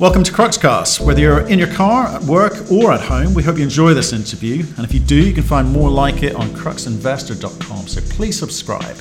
Welcome to Cruxcast. Whether you're in your car, at work, or at home, we hope you enjoy this interview. And if you do, you can find more like it on cruxinvestor.com. So please subscribe.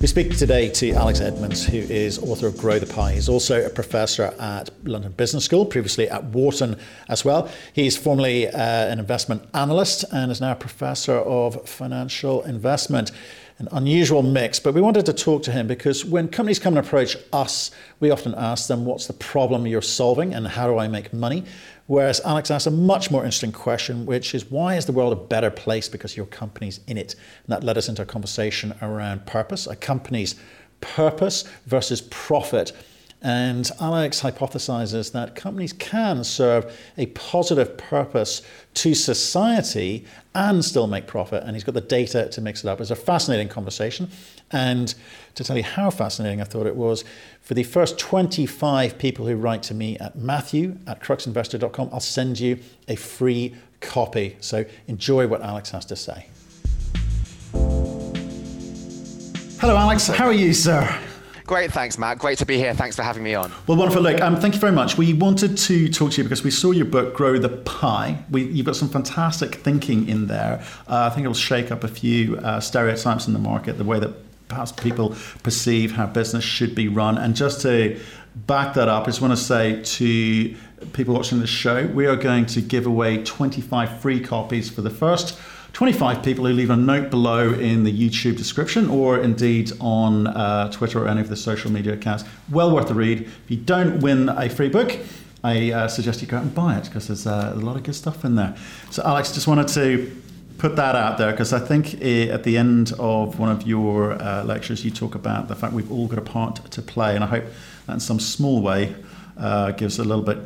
We speak today to Alex Edmans, who is author of Grow the Pie. He's also a professor at London Business School, previously at Wharton as well. He's formerly uh, an investment analyst and is now a professor of financial investment an unusual mix, but we wanted to talk to him because when companies come and approach us, we often ask them, What's the problem you're solving and how do I make money? Whereas Alex asked a much more interesting question, which is why is the world a better place because your company's in it? And that led us into a conversation around purpose, a company's purpose versus profit. And Alex hypothesizes that companies can serve a positive purpose to society and still make profit. And he's got the data to mix it up. It's a fascinating conversation. And to tell you how fascinating I thought it was, for the first 25 people who write to me at Matthew at cruxinvestor.com, I'll send you a free copy. So enjoy what Alex has to say. Hello, Alex. How are you, sir? Great, thanks, Matt. Great to be here. Thanks for having me on. Well, wonderful. Look, um, thank you very much. We wanted to talk to you because we saw your book, Grow the Pie. We, you've got some fantastic thinking in there. Uh, I think it'll shake up a few uh, stereotypes in the market, the way that perhaps people perceive how business should be run. And just to back that up, I just want to say to people watching the show, we are going to give away 25 free copies for the first 25 people who leave a note below in the YouTube description or indeed on uh, Twitter or any of the social media accounts. Well worth the read. If you don't win a free book, I uh, suggest you go out and buy it because there's uh, a lot of good stuff in there. So, Alex, just wanted to put that out there because I think at the end of one of your uh, lectures, you talk about the fact we've all got a part to play, and I hope that in some small way uh, gives a little bit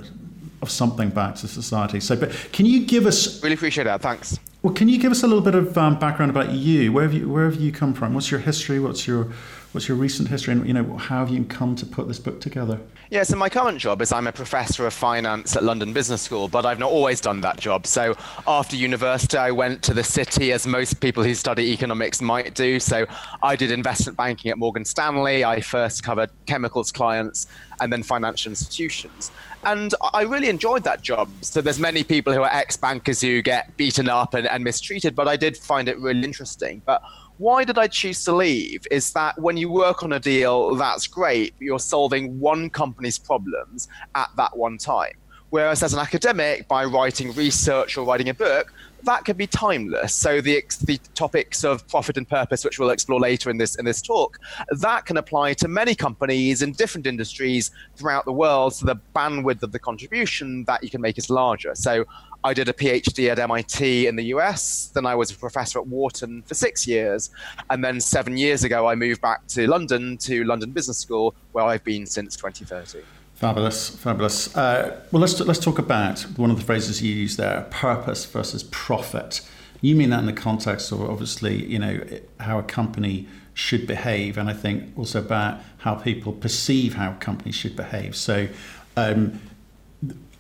of something back to society. So, but can you give us? Really appreciate that. Thanks. Well, can you give us a little bit of um, background about you? Where have you where have you come from? What's your history? What's your what's your recent history? And you know, how have you come to put this book together? Yeah, so my current job is I'm a professor of finance at London Business School, but I've not always done that job. So after university, I went to the city, as most people who study economics might do. So I did investment banking at Morgan Stanley. I first covered chemicals clients and then financial institutions. And I really enjoyed that job. So there's many people who are ex-bankers who get beaten up and, and mistreated, but I did find it really interesting. But why did I choose to leave is that when you work on a deal, that's great. You're solving one company's problems at that one time. Whereas as an academic, by writing research or writing a book, that can be timeless. So the the topics of profit and purpose, which we'll explore later in this in this talk, that can apply to many companies in different industries throughout the world. So the bandwidth of the contribution that you can make is larger. So I did a PhD at MIT in the US. Then I was a professor at Wharton for six years. And then seven years ago, I moved back to London to London Business School, where I've been since 2013. Fabulous, fabulous. Uh, well, let's let's talk about one of the phrases you use there: purpose versus profit. You mean that in the context of obviously, you know, how a company should behave, and I think also about how people perceive how companies should behave. So, um,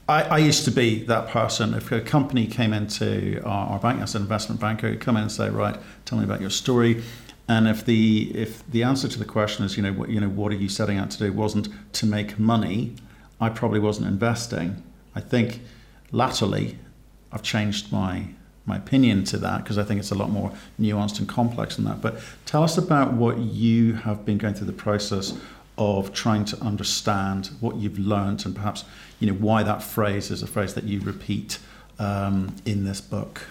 I, I, used to be that person. If a company came into our, our bank, as an investment banker, come in and say, "Right, tell me about your story." And if the if the answer to the question is, you know, what you know, what are you setting out to do, wasn't to make money, I probably wasn't investing. I think latterly, I've changed my my opinion to that because I think it's a lot more nuanced and complex than that. But tell us about what you have been going through the process of trying to understand what you've learned and perhaps you know why that phrase is a phrase that you repeat um, in this book.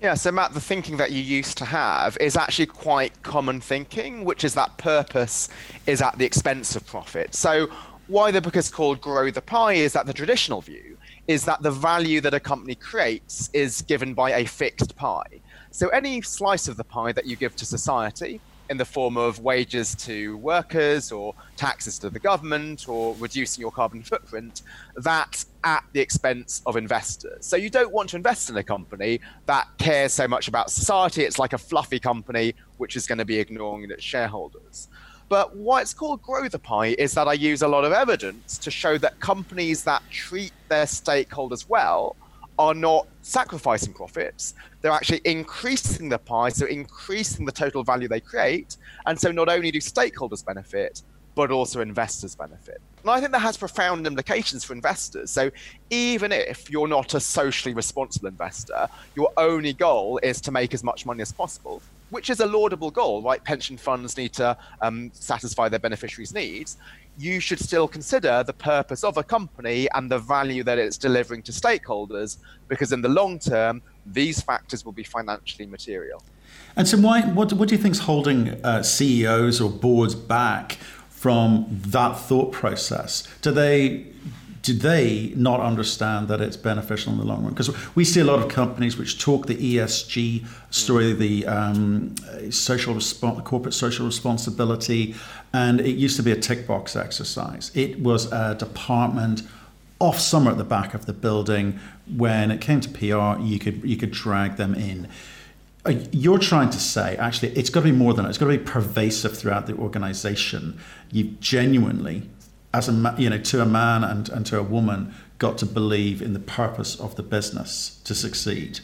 Yeah, so Matt, the thinking that you used to have is actually quite common thinking, which is that purpose is at the expense of profit. So, why the book is called Grow the Pie is that the traditional view is that the value that a company creates is given by a fixed pie. So, any slice of the pie that you give to society, in the form of wages to workers or taxes to the government or reducing your carbon footprint, that at the expense of investors. So you don't want to invest in a company that cares so much about society. It's like a fluffy company which is going to be ignoring its shareholders. But why it's called Grow the Pie is that I use a lot of evidence to show that companies that treat their stakeholders well are not sacrificing profits. They're actually increasing the pie, so increasing the total value they create. And so not only do stakeholders benefit, but also investors benefit. And I think that has profound implications for investors. So even if you're not a socially responsible investor, your only goal is to make as much money as possible, which is a laudable goal, right? Pension funds need to um, satisfy their beneficiaries' needs. You should still consider the purpose of a company and the value that it's delivering to stakeholders, because in the long term, these factors will be financially material. And so, why? What, what do you think is holding uh, CEOs or boards back from that thought process? Do they do they not understand that it's beneficial in the long run? Because we see a lot of companies which talk the ESG story, the um, social resp- corporate social responsibility, and it used to be a tick box exercise. It was a department off somewhere at the back of the building. When it came to PR, you could you could drag them in you're trying to say actually it's got to be more than that. It's got to be pervasive throughout the organization. You've genuinely, as a you know, to a man and, and to a woman, got to believe in the purpose of the business to succeed.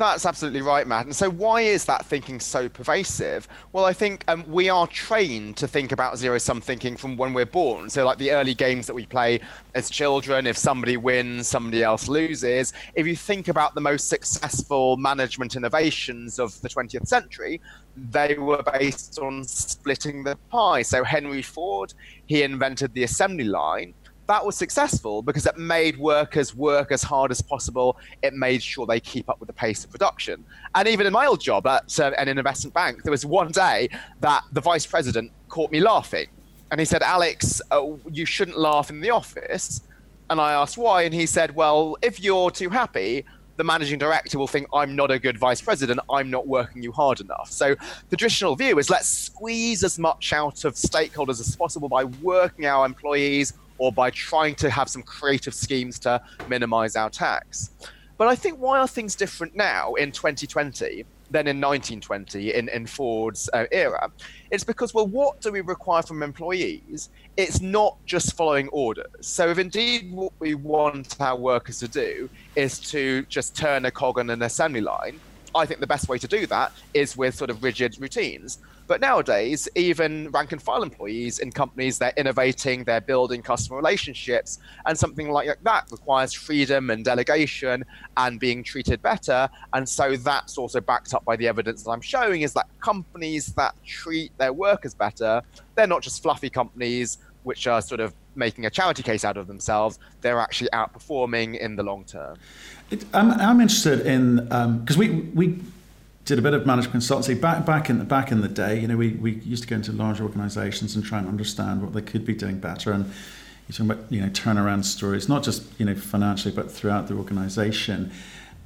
That's absolutely right, Matt. And so, why is that thinking so pervasive? Well, I think um, we are trained to think about zero sum thinking from when we're born. So, like the early games that we play as children, if somebody wins, somebody else loses. If you think about the most successful management innovations of the 20th century, they were based on splitting the pie. So, Henry Ford, he invented the assembly line that was successful because it made workers work as hard as possible. It made sure they keep up with the pace of production. And even in my old job at uh, an investment bank, there was one day that the vice president caught me laughing. And he said, Alex, uh, you shouldn't laugh in the office. And I asked why. And he said, Well, if you're too happy, the managing director will think I'm not a good vice president, I'm not working you hard enough. So the traditional view is let's squeeze as much out of stakeholders as possible by working our employees or by trying to have some creative schemes to minimize our tax. But I think why are things different now in 2020 than in 1920 in, in Ford's uh, era? It's because, well, what do we require from employees? It's not just following orders. So, if indeed what we want our workers to do is to just turn a cog on an assembly line, I think the best way to do that is with sort of rigid routines. But nowadays, even rank and file employees in companies, they're innovating, they're building customer relationships, and something like that requires freedom and delegation and being treated better. And so that's also backed up by the evidence that I'm showing is that companies that treat their workers better, they're not just fluffy companies which are sort of making a charity case out of themselves, they're actually outperforming in the long term. It, I'm, I'm interested in because um, we we did a bit of management consultancy back back in the back in the day. You know, we, we used to go into large organisations and try and understand what they could be doing better. And you're talking about you know turnaround stories, not just you know financially, but throughout the organisation.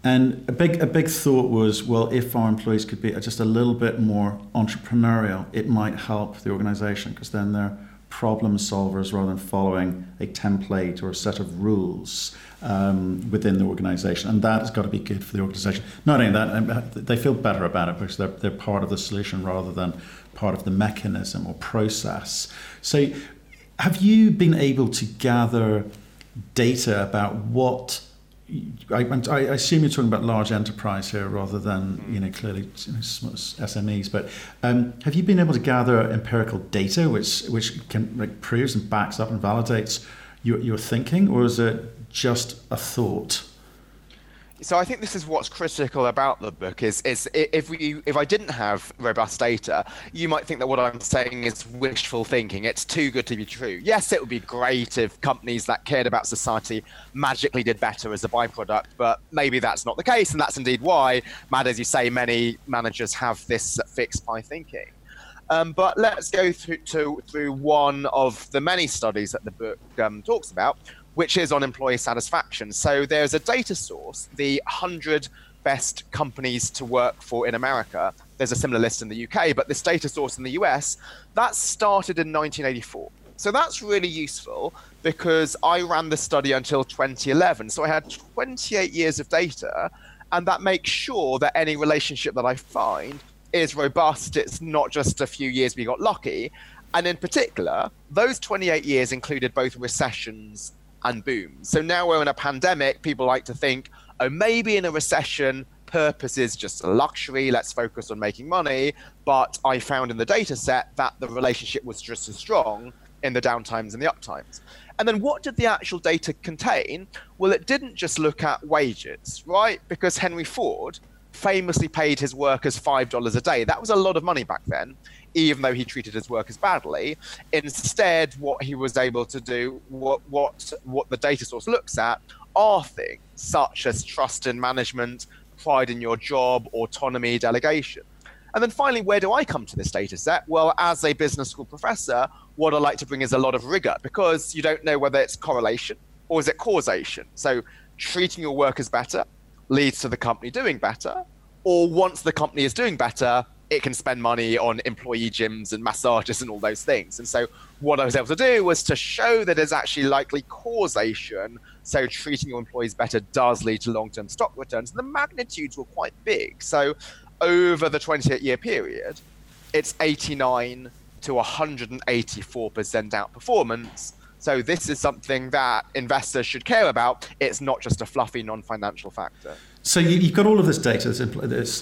And a big a big thought was, well, if our employees could be just a little bit more entrepreneurial, it might help the organisation because then they're problem solvers rather than following a template or a set of rules um, within the organization. And that has got to be good for the organization. Not only that, um, they feel better about it because they're, they're part of the solution rather than part of the mechanism or process. So, have you been able to gather data about what I, I, assume you're talking about large enterprise here rather than you know clearly SMEs. But um, have you been able to gather empirical data which which can like, proves and backs up and validates your, your thinking, or is it just a thought? so I think this is what's critical about the book is is if we if I didn't have robust data, you might think that what I'm saying is wishful thinking. It's too good to be true. Yes, it would be great if companies that cared about society magically did better as a byproduct, but maybe that's not the case, and that's indeed why, Matt, as you say, many managers have this fixed pie thinking. Um, but let's go through to, through one of the many studies that the book um, talks about, which is on employee satisfaction. So there's a data source, the 100 best companies to work for in America. There's a similar list in the UK, but this data source in the US, that started in 1984. So that's really useful because I ran the study until 2011. So I had 28 years of data, and that makes sure that any relationship that I find is robust. It's not just a few years we got lucky. And in particular, those 28 years included both recessions and boom. So now we're in a pandemic, people like to think, oh, maybe in a recession, purpose is just a luxury, let's focus on making money. But I found in the data set that the relationship was just as strong in the downtimes and the uptimes. And then what did the actual data contain? Well, it didn't just look at wages, right? Because Henry Ford famously paid his workers $5 a day. That was a lot of money back then, even though he treated his workers badly. Instead, what he was able to do, what, what, what the data source looks at, are things such as trust in management, pride in your job, autonomy, delegation. And then finally, where do I come to this data set? Well, as a business school professor, what I like to bring is a lot of rigor because you don't know whether it's correlation or is it causation. So treating your workers better leads to the company doing better, or once the company is doing better, it can spend money on employee gyms and massages and all those things. And so what I was able to do was to show that there's actually likely causation. So treating your employees better does lead to long-term stock returns. And the magnitudes were quite big. So over the 28 year period, it's 89 to 184% outperformance. So this is something that investors should care about. It's not just a fluffy non-financial factor. So you, have got all of this data.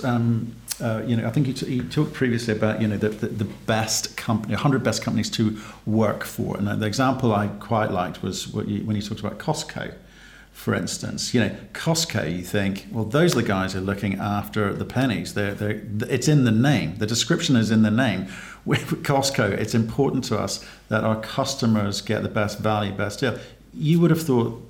Um, uh, you know, I think you, talked previously about you know the, the, the best company, 100 best companies to work for. And the example I quite liked was you, when you talked about Costco for instance. You know, Costco, you think, well, those are the guys who are looking after the pennies. They're, they're, it's in the name. The description is in the name. With Costco, it's important to us that our customers get the best value, best deal. You would have thought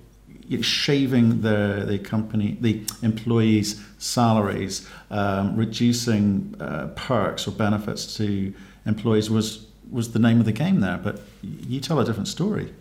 shaving the, the company, the employees' salaries, um, reducing uh, perks or benefits to employees was was the name of the game there. But you tell a different story.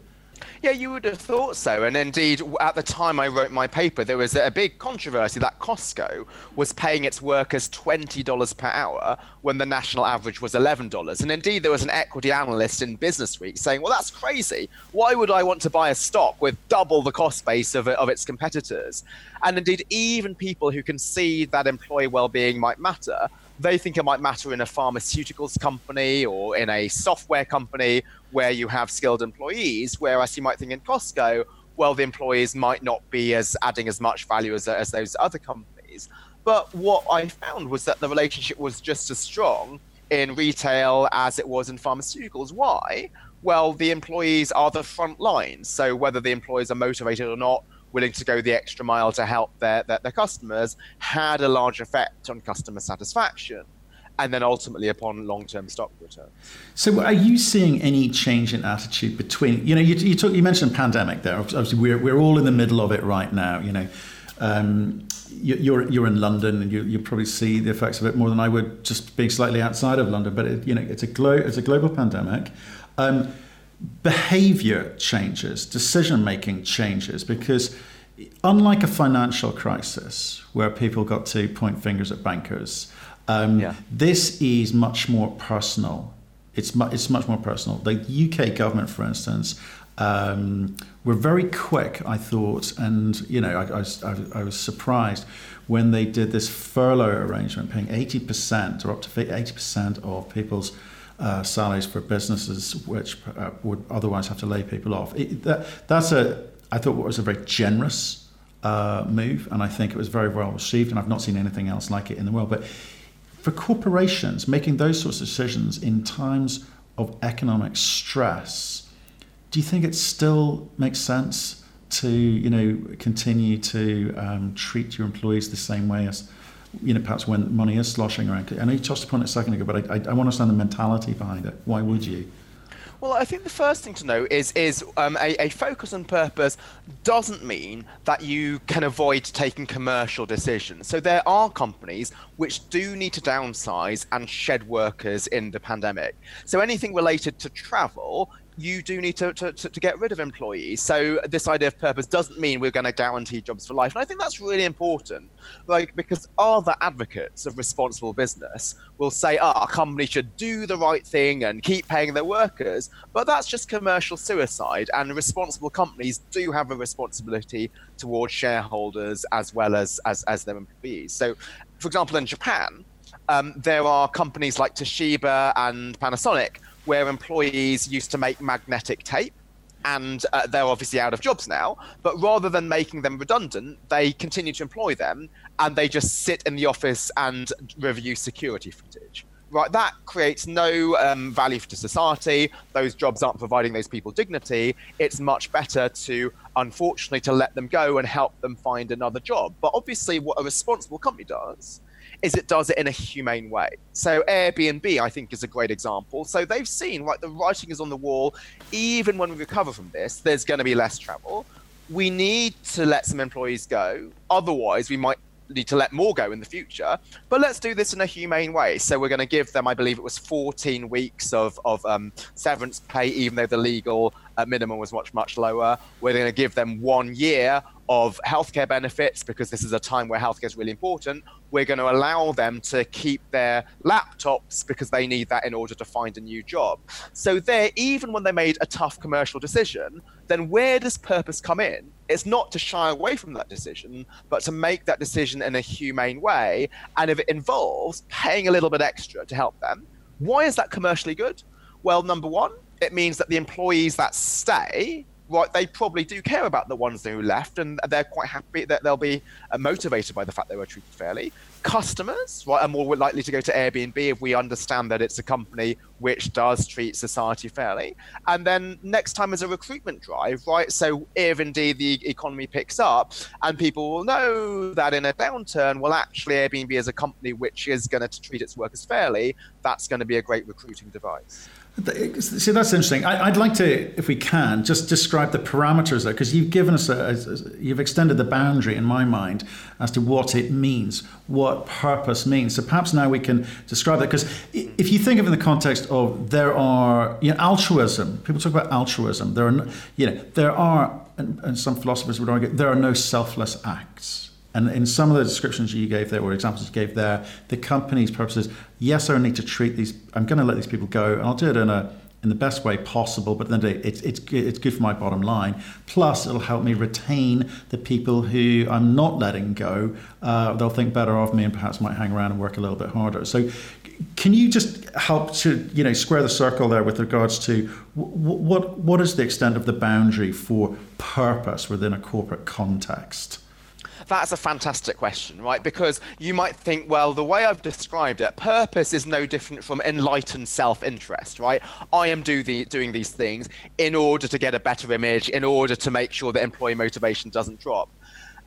Yeah, you would have thought so. And indeed, at the time I wrote my paper, there was a big controversy that Costco was paying its workers $20 per hour when the national average was $11. And indeed, there was an equity analyst in Business Week saying, well, that's crazy. Why would I want to buy a stock with double the cost base of, of its competitors? And indeed, even people who can see that employee well-being might matter they think it might matter in a pharmaceuticals company or in a software company where you have skilled employees, whereas you might think in Costco, well, the employees might not be as adding as much value as, as those other companies. But what I found was that the relationship was just as strong in retail as it was in pharmaceuticals. Why? Well, the employees are the front line. So whether the employees are motivated or not, willing to go the extra mile to help their, their, their customers had a large effect on customer satisfaction and then ultimately upon long-term stock returns. So, are you seeing any change in attitude between you know you you, talk, you mentioned pandemic there? Obviously, we're we're all in the middle of it right now. You know, um, you're you're in London and you you probably see the effects of it more than I would just being slightly outside of London. But it, you know, it's a glo- it's a global pandemic. Um, behavior changes, decision making changes, because unlike a financial crisis where people got to point fingers at bankers, um, yeah. this is much more personal. It's, mu- it's much more personal. The UK government, for instance, um, were very quick, I thought, and you know, I, I, I, I, was surprised when they did this furlough arrangement, paying 80% or up to 80% of people's uh, salaries for businesses which uh, would otherwise have to lay people off. It, that, that's a, I thought, what was a very generous uh, move, and I think it was very well received, and I've not seen anything else like it in the world. But for corporations making those sorts of decisions in times of economic stress, do you think it still makes sense to, you know, continue to um, treat your employees the same way as you know, perhaps when money is sloshing around. I you touched upon it a second ago, but I, I, I want to understand the mentality behind it. Why would you? Well, I think the first thing to know is is um, a, a, focus on purpose doesn't mean that you can avoid taking commercial decisions. So there are companies which do need to downsize and shed workers in the pandemic. So anything related to travel, you do need to, to, to, get rid of employees. So this idea of purpose doesn't mean we're going to guarantee jobs for life. And I think that's really important, like because other advocates of responsible business will say, oh, a company should do the right thing and keep paying their workers. But that's just commercial suicide. And responsible companies do have a responsibility towards shareholders as well as, as, as their employees. So, for example, in Japan, um, there are companies like Toshiba and Panasonic where employees used to make magnetic tape and uh, they're obviously out of jobs now. But rather than making them redundant, they continue to employ them and they just sit in the office and review security footage. right? That creates no um, value to society. Those jobs aren't providing those people dignity. It's much better to, unfortunately, to let them go and help them find another job. But obviously, what a responsible company does is it does it in a humane way. So Airbnb, I think, is a great example. So they've seen, like, the writing is on the wall. Even when we recover from this, there's going to be less travel. We need to let some employees go. Otherwise, we might need to let more go in the future. But let's do this in a humane way. So we're going to give them, I believe it was 14 weeks of, of um, severance pay, even though the legal uh, minimum was much, much lower. We're going to give them one year of healthcare benefits because this is a time where healthcare is really important. We're going to allow them to keep their laptops because they need that in order to find a new job. So there, even when they made a tough commercial decision, then where does purpose come in? It's not to shy away from that decision, but to make that decision in a humane way. And if it involves paying a little bit extra to help them, why is that commercially good? Well, number one, it means that the employees that stay right, they probably do care about the ones who left, and they're quite happy that they'll be uh, motivated by the fact they were treated fairly. Customers, right, are more likely to go to Airbnb if we understand that it's a company which does treat society fairly. And then next time is a recruitment drive, right? So if indeed the economy picks up, and people will know that in a downturn, well, actually Airbnb is a company which is going to treat its workers fairly. That's going to be a great recruiting device. See, that's interesting. I, would like to, if we can, just describe the parameters there, because you've given us a, a, you've extended the boundary in my mind as to what it means, what purpose means. So perhaps now we can describe that, because if you think of it in the context of there are, you know, altruism. People talk about altruism. There are, you know, there are, and, and some philosophers would argue, there are no selfless acts and in some of the descriptions you gave there, or examples you gave there, the company's purpose is yes, I need to treat these. I'm going to let these people go, and I'll do it in a in the best way possible. But then it's it's it's good for my bottom line. Plus, it'll help me retain the people who I'm not letting go. Uh, they'll think better of me, and perhaps might hang around and work a little bit harder. So, can you just help to you know square the circle there with regards to what what what is the extent of the boundary for purpose within a corporate context? That's a fantastic question, right? Because you might think, well, the way I've described it, purpose is no different from enlightened self interest, right? I am do the, doing these things in order to get a better image, in order to make sure that employee motivation doesn't drop.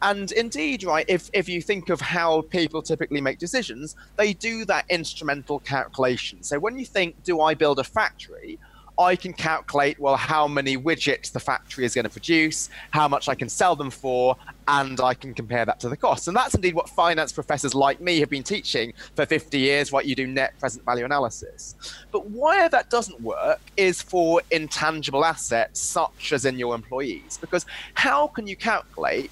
And indeed, right, if, if you think of how people typically make decisions, they do that instrumental calculation. So when you think, do I build a factory? I can calculate, well, how many widgets the factory is going to produce, how much I can sell them for, and I can compare that to the cost. And that's indeed what finance professors like me have been teaching for 50 years, right? You do net present value analysis. But where that doesn't work is for intangible assets, such as in your employees. Because how can you calculate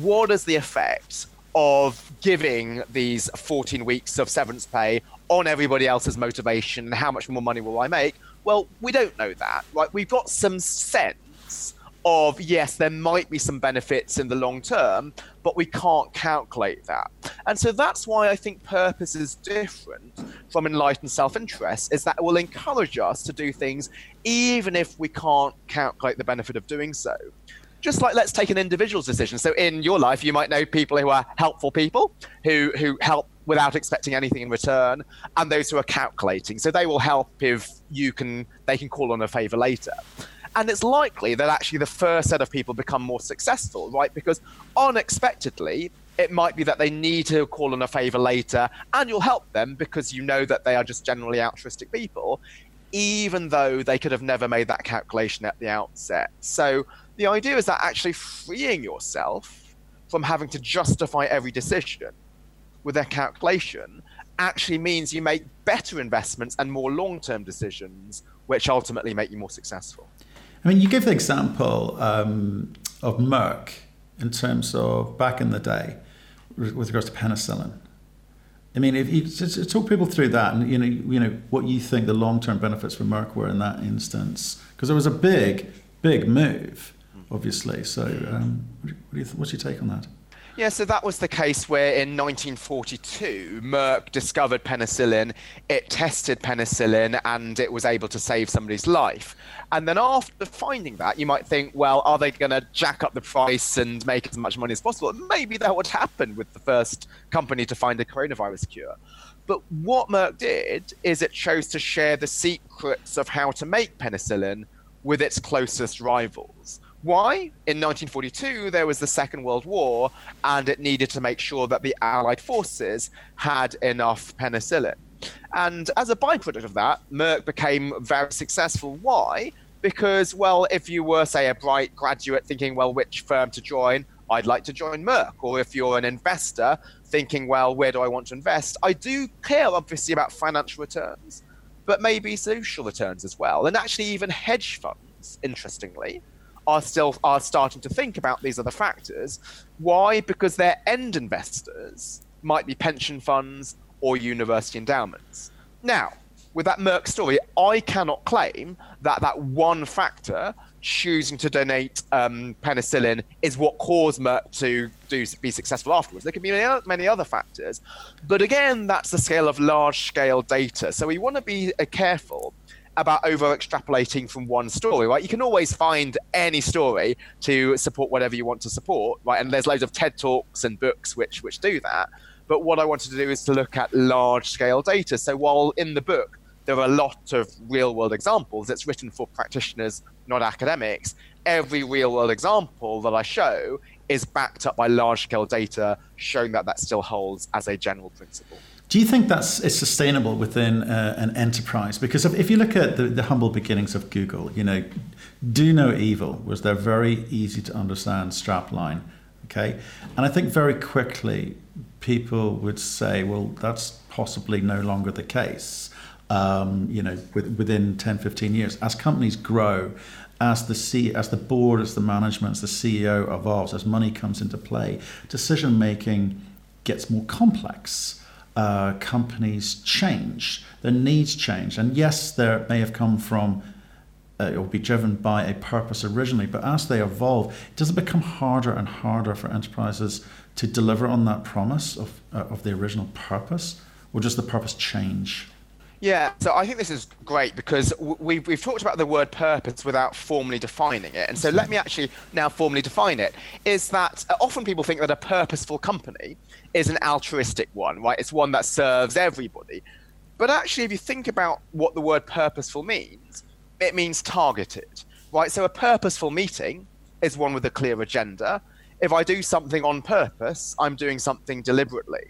what is the effect of giving these 14 weeks of severance pay on everybody else's motivation and how much more money will I make? Well, we don't know that, right? We've got some sense of yes, there might be some benefits in the long term, but we can't calculate that. And so that's why I think purpose is different from enlightened self interest, is that it will encourage us to do things even if we can't calculate the benefit of doing so. Just like let's take an individual's decision. So in your life, you might know people who are helpful people, who who help without expecting anything in return, and those who are calculating. So they will help if you can they can call on a favor later. And it's likely that actually the first set of people become more successful, right? Because unexpectedly, it might be that they need to call on a favor later, and you'll help them because you know that they are just generally altruistic people, even though they could have never made that calculation at the outset. So the idea is that actually freeing yourself from having to justify every decision with their calculation actually means you make better investments and more long term decisions, which ultimately make you more successful. I mean, you give the example um, of Merck in terms of back in the day with regards to penicillin. I mean, if you talk people through that, and you know, you know what you think the long-term benefits for Merck were in that instance, because it was a big, big move, obviously. So, um, what you, what's your take on that? Yeah, so that was the case where in 1942, Merck discovered penicillin, it tested penicillin, and it was able to save somebody's life. And then after finding that, you might think, well, are they going to jack up the price and make as much money as possible? Maybe that would happen with the first company to find a coronavirus cure. But what Merck did is it chose to share the secrets of how to make penicillin with its closest rivals. Why? In 1942, there was the Second World War, and it needed to make sure that the Allied forces had enough penicillin. And as a byproduct of that, Merck became very successful. Why? Because, well, if you were, say, a bright graduate thinking, well, which firm to join, I'd like to join Merck. Or if you're an investor thinking, well, where do I want to invest? I do care, obviously, about financial returns, but maybe social returns as well. And actually, even hedge funds, interestingly, are still are starting to think about these other factors. Why? Because their end investors might be pension funds or university endowments. Now, with that Merck story, I cannot claim that that one factor, choosing to donate um, penicillin, is what caused Merck to do be successful afterwards. There could be many, many other factors, but again, that's the scale of large-scale data. So we want to be uh, careful about over extrapolating from one story, right? You can always find any story to support whatever you want to support, right? And there's loads of TED talks and books which which do that. But what I wanted to do is to look at large scale data. So while in the book there are a lot of real world examples, it's written for practitioners, not academics. Every real world example that I show is backed up by large scale data showing that that still holds as a general principle. Do you think that's is sustainable within uh, an enterprise? Because if, if you look at the, the, humble beginnings of Google, you know, do no evil was their very easy to understand strapline. Okay, and I think very quickly people would say, well, that's possibly no longer the case. Um, you know, with, within 10, 15 years, as companies grow, as the C, as the board, as the management, as the CEO evolves, as money comes into play, decision making gets more complex uh, companies change, their needs change. And yes, they may have come from uh, or be driven by a purpose originally, but as they evolve, does it become harder and harder for enterprises to deliver on that promise of, uh, of the original purpose, or does the purpose change? Yeah, so I think this is great because we've, we've talked about the word purpose without formally defining it. And so let me actually now formally define it. Is that uh, often people think that a purposeful company is an altruistic one, right? It's one that serves everybody. But actually, if you think about what the word purposeful means, it means targeted, right? So a purposeful meeting is one with a clear agenda. If I do something on purpose, I'm doing something deliberately.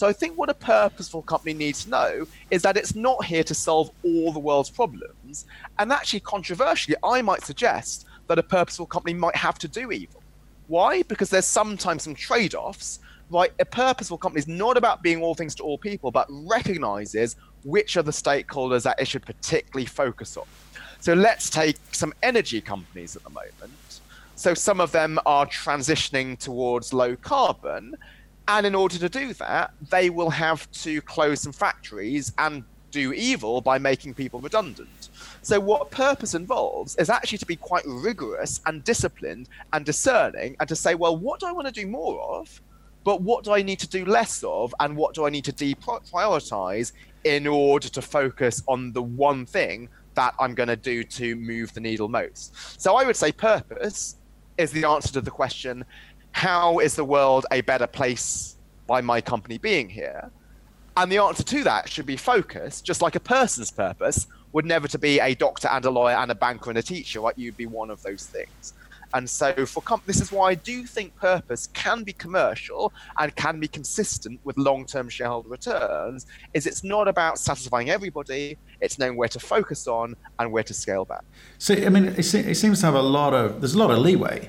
So I think what a purposeful company needs to know is that it's not here to solve all the world's problems. And actually, controversially, I might suggest that a purposeful company might have to do evil. Why? Because there's sometimes some trade offs. Right, a purposeful company is not about being all things to all people, but recognizes which are the stakeholders that it should particularly focus on. So let's take some energy companies at the moment. So some of them are transitioning towards low carbon, and in order to do that, they will have to close some factories and do evil by making people redundant. So, what purpose involves is actually to be quite rigorous and disciplined and discerning and to say, well, what do I want to do more of? But what do I need to do less of? And what do I need to deprioritize in order to focus on the one thing that I'm going to do to move the needle most? So, I would say purpose is the answer to the question how is the world a better place by my company being here? And the answer to that should be focus, just like a person's purpose would never to be a doctor and a lawyer and a banker and a teacher, right? You'd be one of those things. And so for comp- this is why I do think purpose can be commercial and can be consistent with long-term shareholder returns. Is it's not about satisfying everybody; it's knowing where to focus on and where to scale back. So I mean, it seems to have a lot of there's a lot of leeway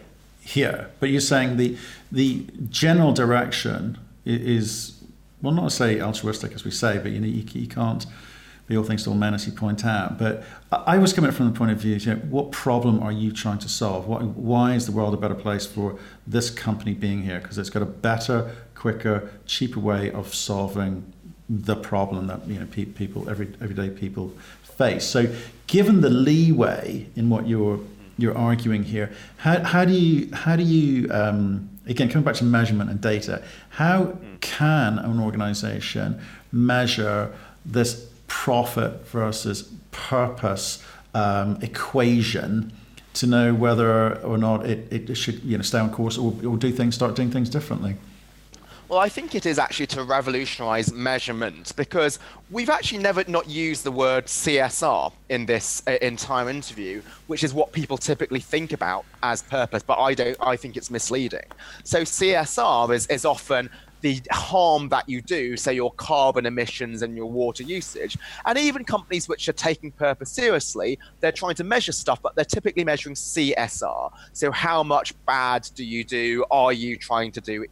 here. But you're saying the the general direction is well, not to say altruistic as we say, but you know you, you can't be all things to all men as you point out. But I was coming from the point of view, you know, what problem are you trying to solve? What, why is the world a better place for this company being here? Because it's got a better, quicker, cheaper way of solving the problem that you know people every everyday people face. So, given the leeway in what you're you're arguing here. How, how do you how do you um, again coming back to measurement and data? How can an organization measure this profit versus purpose um, equation to know whether or not it, it should you know stay on course or, or do things start doing things differently? Well, I think it is actually to revolutionize measurement because we've actually never not used the word CSR in this uh, entire interview, which is what people typically think about as purpose, but I don't I think it's misleading. So CSR is, is often the harm that you do, say your carbon emissions and your water usage. And even companies which are taking purpose seriously, they're trying to measure stuff, but they're typically measuring CSR. So, how much bad do you do? Are you trying to do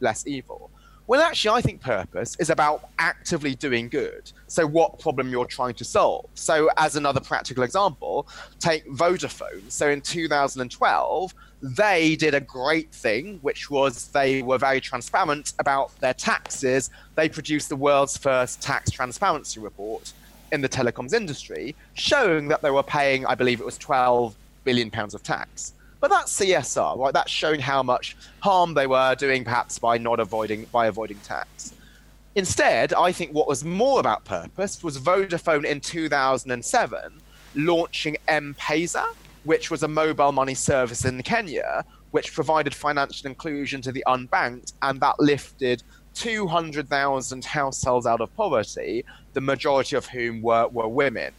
less evil? Well, actually, I think purpose is about actively doing good. So, what problem you're trying to solve. So, as another practical example, take Vodafone. So, in 2012, they did a great thing, which was they were very transparent about their taxes. They produced the world's first tax transparency report in the telecoms industry, showing that they were paying, I believe it was 12 billion pounds of tax. But that's CSR, right? That's showing how much harm they were doing, perhaps by not avoiding by avoiding tax. Instead, I think what was more about purpose was Vodafone in 2007 launching M-Pesa, which was a mobile money service in Kenya, which provided financial inclusion to the unbanked, and that lifted 200,000 households out of poverty, the majority of whom were, were women.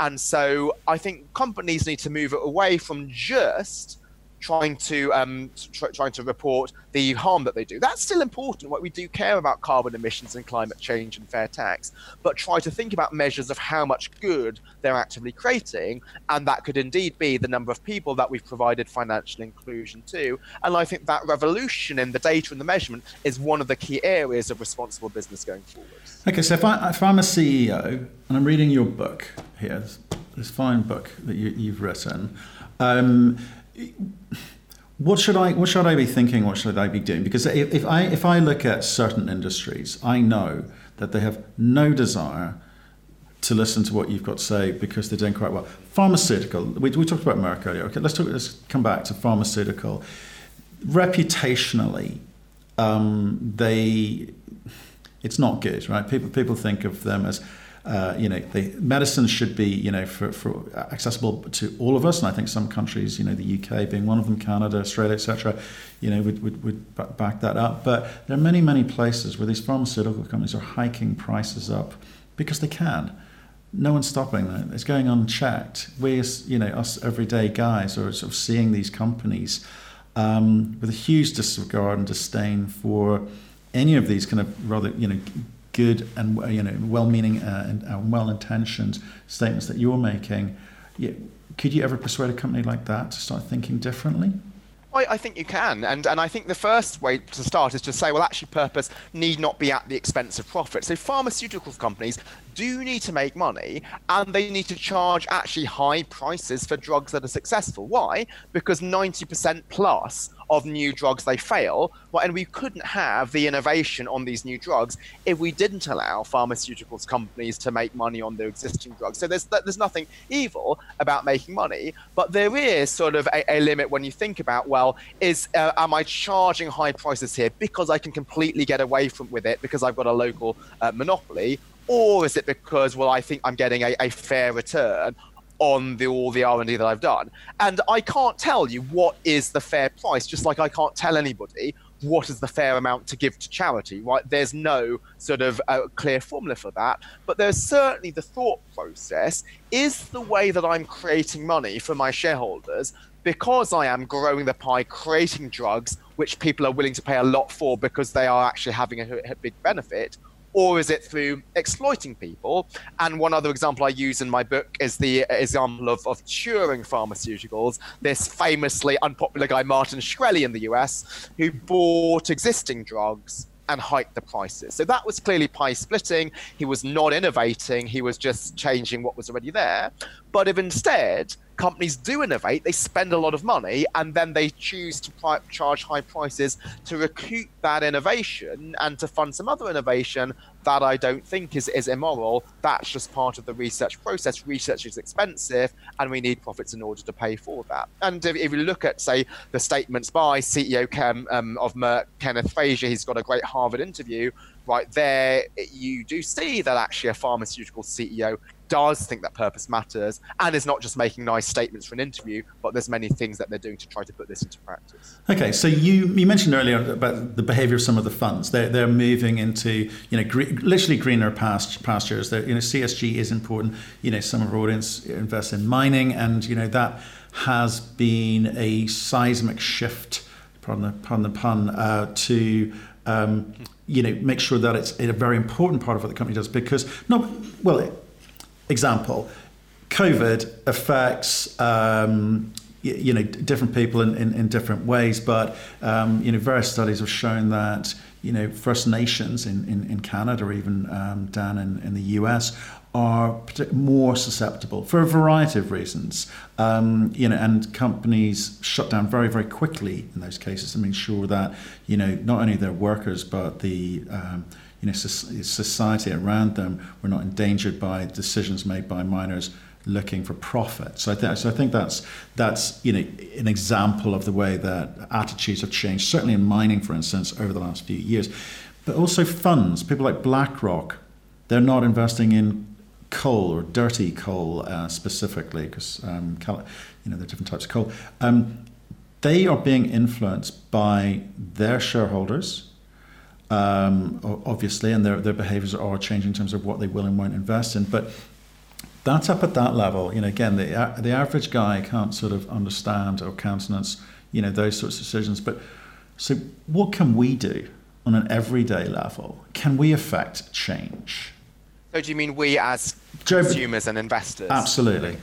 And so I think companies need to move away from just trying to um, tr- trying to report the harm that they do. That's still important. What we do care about carbon emissions and climate change and fair tax, but try to think about measures of how much good they're actively creating, and that could indeed be the number of people that we've provided financial inclusion to. And I think that revolution in the data and the measurement is one of the key areas of responsible business going forward. Okay, so if, I, if I'm a CEO and I'm reading your book here, this, fine book that you, have written. Um, what should I what should I be thinking? What should I be doing? Because if, if I if I look at certain industries, I know that they have no desire to listen to what you've got to say because they're doing quite well. Pharmaceutical, we, we talked about Merck earlier. Okay, let's talk. Let's come back to pharmaceutical. Reputationally, um, they it's not good, right? People people think of them as uh, you know, the medicine should be, you know, for, for accessible to all of us. And I think some countries, you know, the UK being one of them, Canada, Australia, etc., you know, would, would, would back that up. But there are many, many places where these pharmaceutical companies are hiking prices up because they can. No one's stopping them. It's going unchecked. We, you know, us everyday guys are sort of seeing these companies um, with a huge disregard and disdain for any of these kind of rather, you know, good and you know well-meaning uh, and well-intentioned statements that you're making, could you ever persuade a company like that to start thinking differently? I, I, think you can, and and I think the first way to start is to say, well, actually, purpose need not be at the expense of profit. So pharmaceutical companies do need to make money, and they need to charge actually high prices for drugs that are successful. Why? Because 90% plus of new drugs they fail. Well, and we couldn't have the innovation on these new drugs if we didn't allow pharmaceuticals companies to make money on their existing drugs. So there's there's nothing evil about making money, but there is sort of a, a limit when you think about well, is uh, am I charging high prices here because I can completely get away from with it because I've got a local uh, monopoly, or is it because well I think I'm getting a, a fair return on the all the R&D that I've done. And I can't tell you what is the fair price, just like I can't tell anybody what is the fair amount to give to charity, right? There's no sort of uh, clear formula for that. But there's certainly the thought process is the way that I'm creating money for my shareholders because I am growing the pie, creating drugs which people are willing to pay a lot for because they are actually having a, a big benefit or is it through exploiting people? And one other example I use in my book is the example of, of Turing Pharmaceuticals, this famously unpopular guy, Martin Shkreli in the US, who bought existing drugs and hike the prices. So that was clearly pie splitting. He was not innovating, he was just changing what was already there. But if instead companies do innovate, they spend a lot of money, and then they choose to pri- charge high prices to recoup that innovation and to fund some other innovation that I don't think is, is immoral. That's just part of the research process. Research is expensive, and we need profits in order to pay for that. And if, if you look at, say, the statements by CEO Chem, um, of Merck, Kenneth Frazier, he's got a great Harvard interview. Right there, you do see that actually a pharmaceutical CEO does think that purpose matters and is not just making nice statements for an interview, but there's many things that they're doing to try to put this into practice. Okay, so you, you mentioned earlier about the behavior of some of the funds. They're, they're moving into you know gre- literally greener past, pastures. They're, you know ESG is important. You know some of our audience invest in mining, and you know that has been a seismic shift. Pardon the, pardon the pun. Uh, to um, you know make sure that it's a very important part of what the company does because no well example covid affects um, you, you know different people in, in, in different ways but um, you know various studies have shown that you know First Nations in, in, in Canada or even um, down in, in the US are more susceptible for a variety of reasons. Um, you know, and companies shut down very, very quickly in those cases to make sure that you know not only their workers but the um, you know society around them were not endangered by decisions made by miners looking for profit. So I, th- so I think that's that's you know an example of the way that attitudes have changed. Certainly in mining, for instance, over the last few years, but also funds. People like BlackRock, they're not investing in coal or dirty coal uh, specifically, because um, you know there are different types of coal. Um, they are being influenced by their shareholders, um, obviously, and their, their behaviors are changing in terms of what they will and won't invest in. But that's up at that level. You know, again, the the average guy can't sort of understand or countenance, you know, those sorts of decisions. But so, what can we do on an everyday level? Can we affect change? So do you mean we as consumers and investors? Absolutely.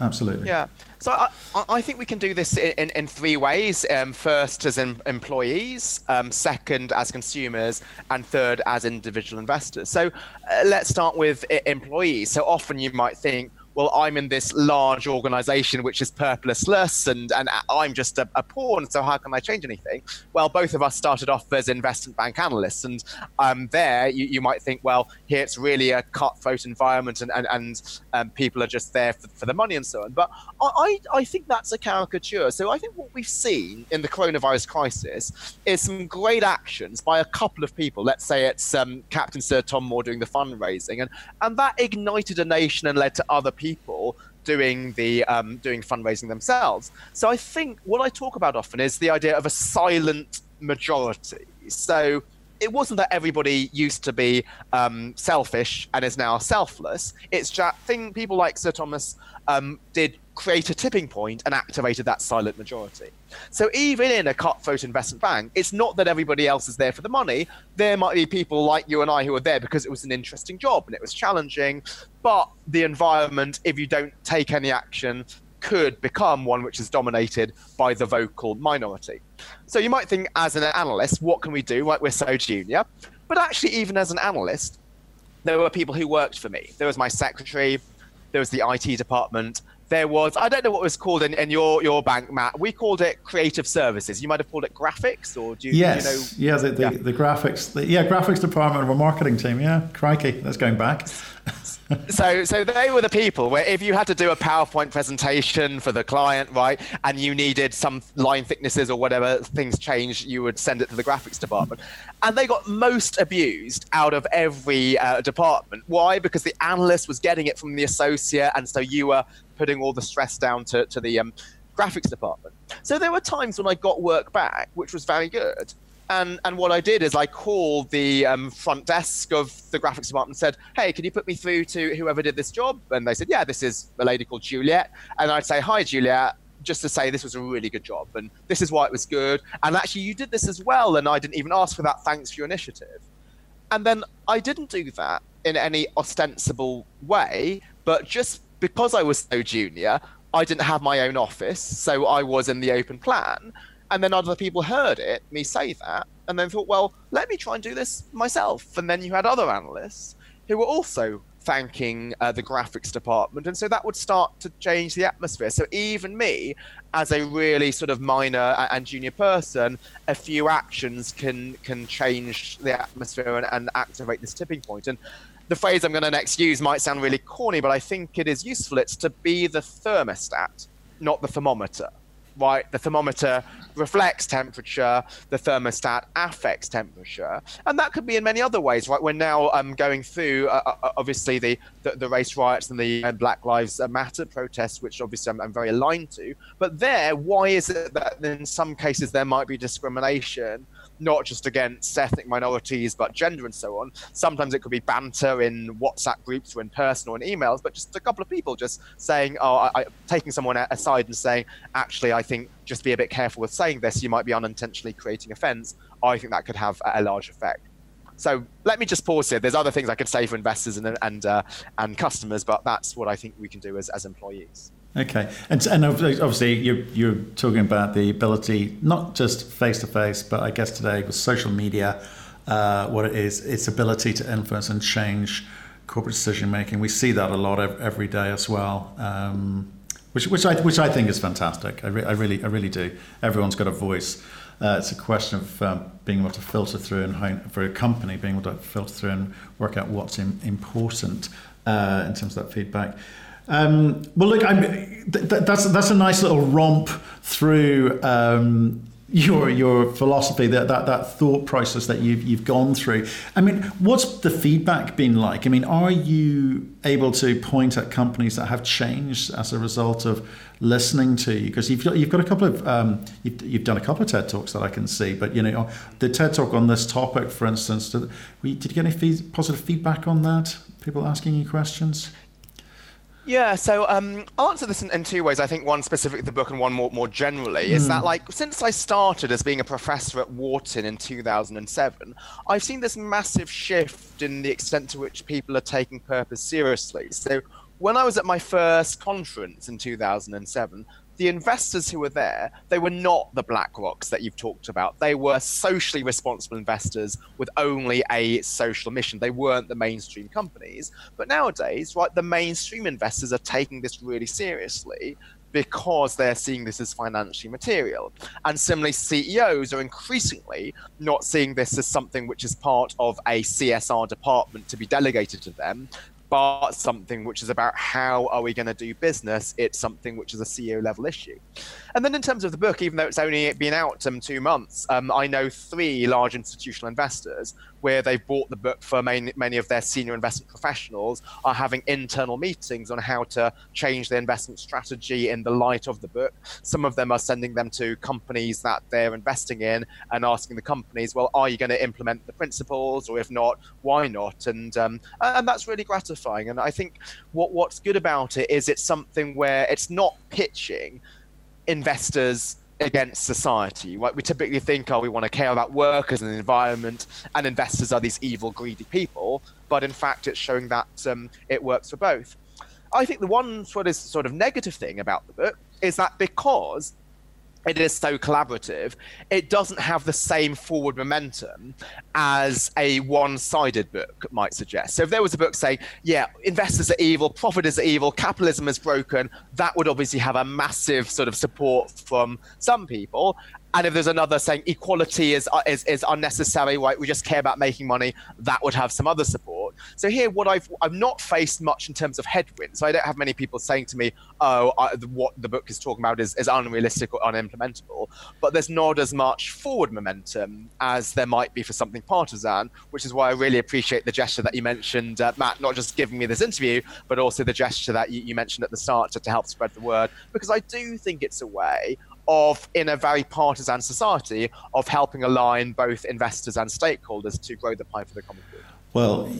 Absolutely. Yeah. So I, I think we can do this in, in three ways. Um, first, as in employees, um, second, as consumers, and third, as individual investors. So uh, let's start with employees. So often you might think, well, I'm in this large organization which is purposeless and, and I'm just a, a pawn, so how can I change anything? Well, both of us started off as investment bank analysts, and um, there you, you might think, well, here it's really a cutthroat environment and, and, and um, people are just there for, for the money and so on. But I, I think that's a caricature. So I think what we've seen in the coronavirus crisis is some great actions by a couple of people. Let's say it's um, Captain Sir Tom Moore doing the fundraising, and, and that ignited a nation and led to other people people doing the um, doing fundraising themselves. So I think what I talk about often is the idea of a silent majority. So it wasn't that everybody used to be um, selfish and is now selfless. It's just thing people like Sir Thomas um, did create a tipping point and activated that silent majority. So even in a cutthroat investment bank, it's not that everybody else is there for the money. There might be people like you and I who are there because it was an interesting job and it was challenging. But the environment, if you don't take any action, could become one which is dominated by the vocal minority. So you might think, as an analyst, what can we do? Like we're so junior. But actually, even as an analyst, there were people who worked for me. There was my secretary, there was the IT department, there was I don't know what it was called in, in your your bank, Matt. We called it creative services. You might have called it graphics, or do you? Yes, you know? yeah, the, the, yeah. the graphics, the, yeah, graphics department of a marketing team. Yeah, crikey, that's going back. so so they were the people where if you had to do a PowerPoint presentation for the client, right, and you needed some line thicknesses or whatever things changed, you would send it to the graphics department, and they got most abused out of every uh, department. Why? Because the analyst was getting it from the associate, and so you were putting all the stress down to, to the um, graphics department. So there were times when I got work back, which was very good. And, and what I did is I called the um, front desk of the graphics department and said, Hey, can you put me through to whoever did this job? And they said, Yeah, this is a lady called Juliet. And I'd say, Hi, Juliet just to say this was a really good job and this is why it was good. And actually, you did this as well, and I didn't even ask for that. Thanks for your initiative. And then I didn't do that in any ostensible way, but just because I was so junior, I didn't have my own office, so I was in the open plan. And then other people heard it, me say that, and then thought, well, let me try and do this myself. And then you had other analysts who were also thanking uh, the graphics department. And so that would start to change the atmosphere. So even me, as a really sort of minor and junior person, a few actions can can change the atmosphere and, and activate this tipping point. And the phrase I'm going to next use might sound really corny, but I think it is useful. It's to be the thermostat, not the thermometer. Right? The thermometer reflects temperature, the thermostat affects temperature, and that could be in many other ways, right? We're now um, going through, uh, uh, obviously, the, the, the race riots and the uh, Black Lives Matter protests, which obviously I'm, I'm very aligned to. But there, why is it that in some cases there might be discrimination? Not just against ethnic minorities, but gender and so on. Sometimes it could be banter in WhatsApp groups or in person or in emails, but just a couple of people just saying, oh, I, I, taking someone aside and saying, actually, I think just be a bit careful with saying this, you might be unintentionally creating offense. I think that could have a, large effect. So let me just pause here. There's other things I could say for investors and and uh, and customers, but that's what I think we can do as, as employees. Okay, and, and obviously you're, you're talking about the ability, not just face to face, but I guess today with social media, uh, what it is, its ability to influence and change corporate decision making. We see that a lot every day as well, um, which, which, I, which I think is fantastic. I, re- I, really, I really do. Everyone's got a voice. Uh, it's a question of um, being able to filter through and for a company being able to filter through and work out what's in, important uh, in terms of that feedback. Um, well, look, th- that's that's a nice little romp through um, your your philosophy, that, that that thought process that you've you've gone through. I mean, what's the feedback been like? I mean, are you able to point at companies that have changed as a result of listening to you? Because you've got, you've got a couple of um, you've, you've done a couple of TED talks that I can see, but you know, the TED talk on this topic, for instance, did, did you get any positive feedback on that? People asking you questions? Yeah, so um, I'll answer this in, in, two ways. I think one specific to the book and one more, more generally. Mm. Is that hmm. like since I started as being a professor at Wharton in 2007, I've seen this massive shift in the extent to which people are taking purpose seriously. So when I was at my first conference in 2007, the investors who were there, they were not the BlackRocks that you've talked about. They were socially responsible investors with only a social mission. They weren't the mainstream companies. But nowadays, right, the mainstream investors are taking this really seriously because they're seeing this as financially material. And similarly, CEOs are increasingly not seeing this as something which is part of a CSR department to be delegated to them, but something which is about how are we going to do business. It's something which is a CEO level issue. And then in terms of the book, even though it's only been out um, two months, um, I know three large institutional investors where they've bought the book for many, many of their senior investment professionals are having internal meetings on how to change their investment strategy in the light of the book. Some of them are sending them to companies that they're investing in and asking the companies, well, are you going to implement the principles? Or if not, why not? And, um, and that's really gratifying. And I think what, what's good about it is it's something where it's not pitching investors against society. Right? We typically think, oh, we want to care about workers and the environment, and investors are these evil, greedy people. But in fact, it's showing that um, it works for both. I think the one sort of, sort of negative thing about the book is that because it is so collaborative, it doesn't have the same forward momentum as a one sided book might suggest. So, if there was a book saying, yeah, investors are evil, profit is evil, capitalism is broken, that would obviously have a massive sort of support from some people and if there's another saying equality is, uh, is is unnecessary, right? We just care about making money. That would have some other support. So here, what I've I've not faced much in terms of headwinds. So I don't have many people saying to me, "Oh, I, what the book is talking about is, is unrealistic or unimplementable." But there's not as much forward momentum as there might be for something partisan, which is why I really appreciate the gesture that you mentioned, uh, Matt. Not just giving me this interview, but also the gesture that you, you mentioned at the start to, to help spread the word, because I do think it's a way of in a very partisan society of helping align both investors and stakeholders to grow the pie for the common good. Well,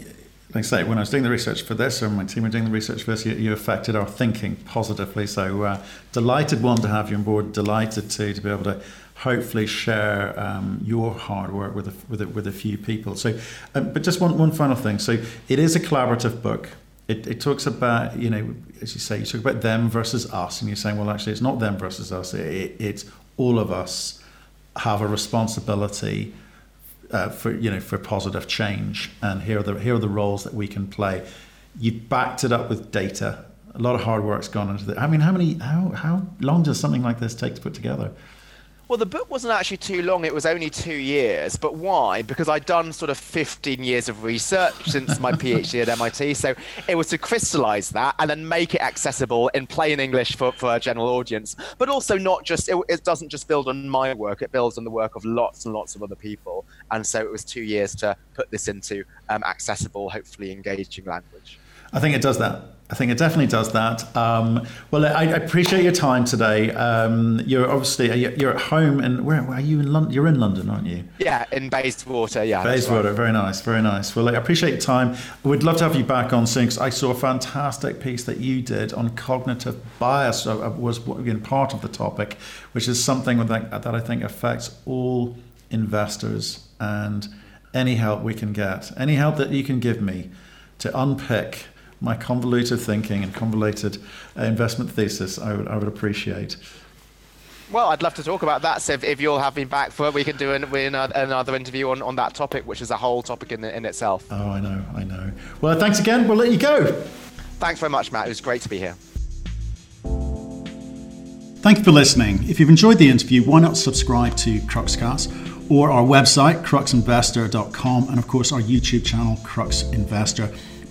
I say, when I was doing the research for this, and my team were doing the research for this, you, you affected our thinking positively. So uh, delighted one to have you on board. Delighted two to be able to hopefully share um, your hard work with a, with a, with a few people. So, um, but just one one final thing. So it is a collaborative book it, it talks about, you know, as you say, you talk about them versus us, and you're saying, well, actually, it's not them versus us. It, it's all of us have a responsibility uh, for, you know, for positive change, and here are the here are the roles that we can play. You've backed it up with data. A lot of hard work's gone into it. I mean, how many how how long does something like this take to put together? Well, the book wasn't actually too long. It was only two years. But why? Because I'd done sort of 15 years of research since my PhD at MIT. So it was to crystallize that and then make it accessible in plain English for, for a general audience. But also not just, it, it doesn't just build on my work, it builds on the work of lots and lots of other people. And so it was two years to put this into um, accessible, hopefully engaging language. I think it does that. I think it definitely does that. Um, well, I, I, appreciate your time today. Um, you're obviously you're at home, and where, where, are you in London? You're in London, aren't you? Yeah, in Bayswater. Yeah, Bayswater. Right. Very nice, very nice. Well, I appreciate your time. We'd love to have you back on soon because I saw a fantastic piece that you did on cognitive bias. I was again part of the topic, which is something that, that I think affects all investors and any help we can get, any help that you can give me to unpick my convoluted thinking and convoluted uh, investment thesis, I would, I would appreciate. Well, I'd love to talk about that. So if, if you'll have me back for it, we can do an, another interview on, on that topic, which is a whole topic in, in itself. Oh, I know, I know. Well, thanks again. We'll let you go. Thanks very much, Matt. It was great to be here. Thank you for listening. If you've enjoyed the interview, why not subscribe to Cruxcast or our website, cruxinvestor.com, and of course our YouTube channel, Crux Investor.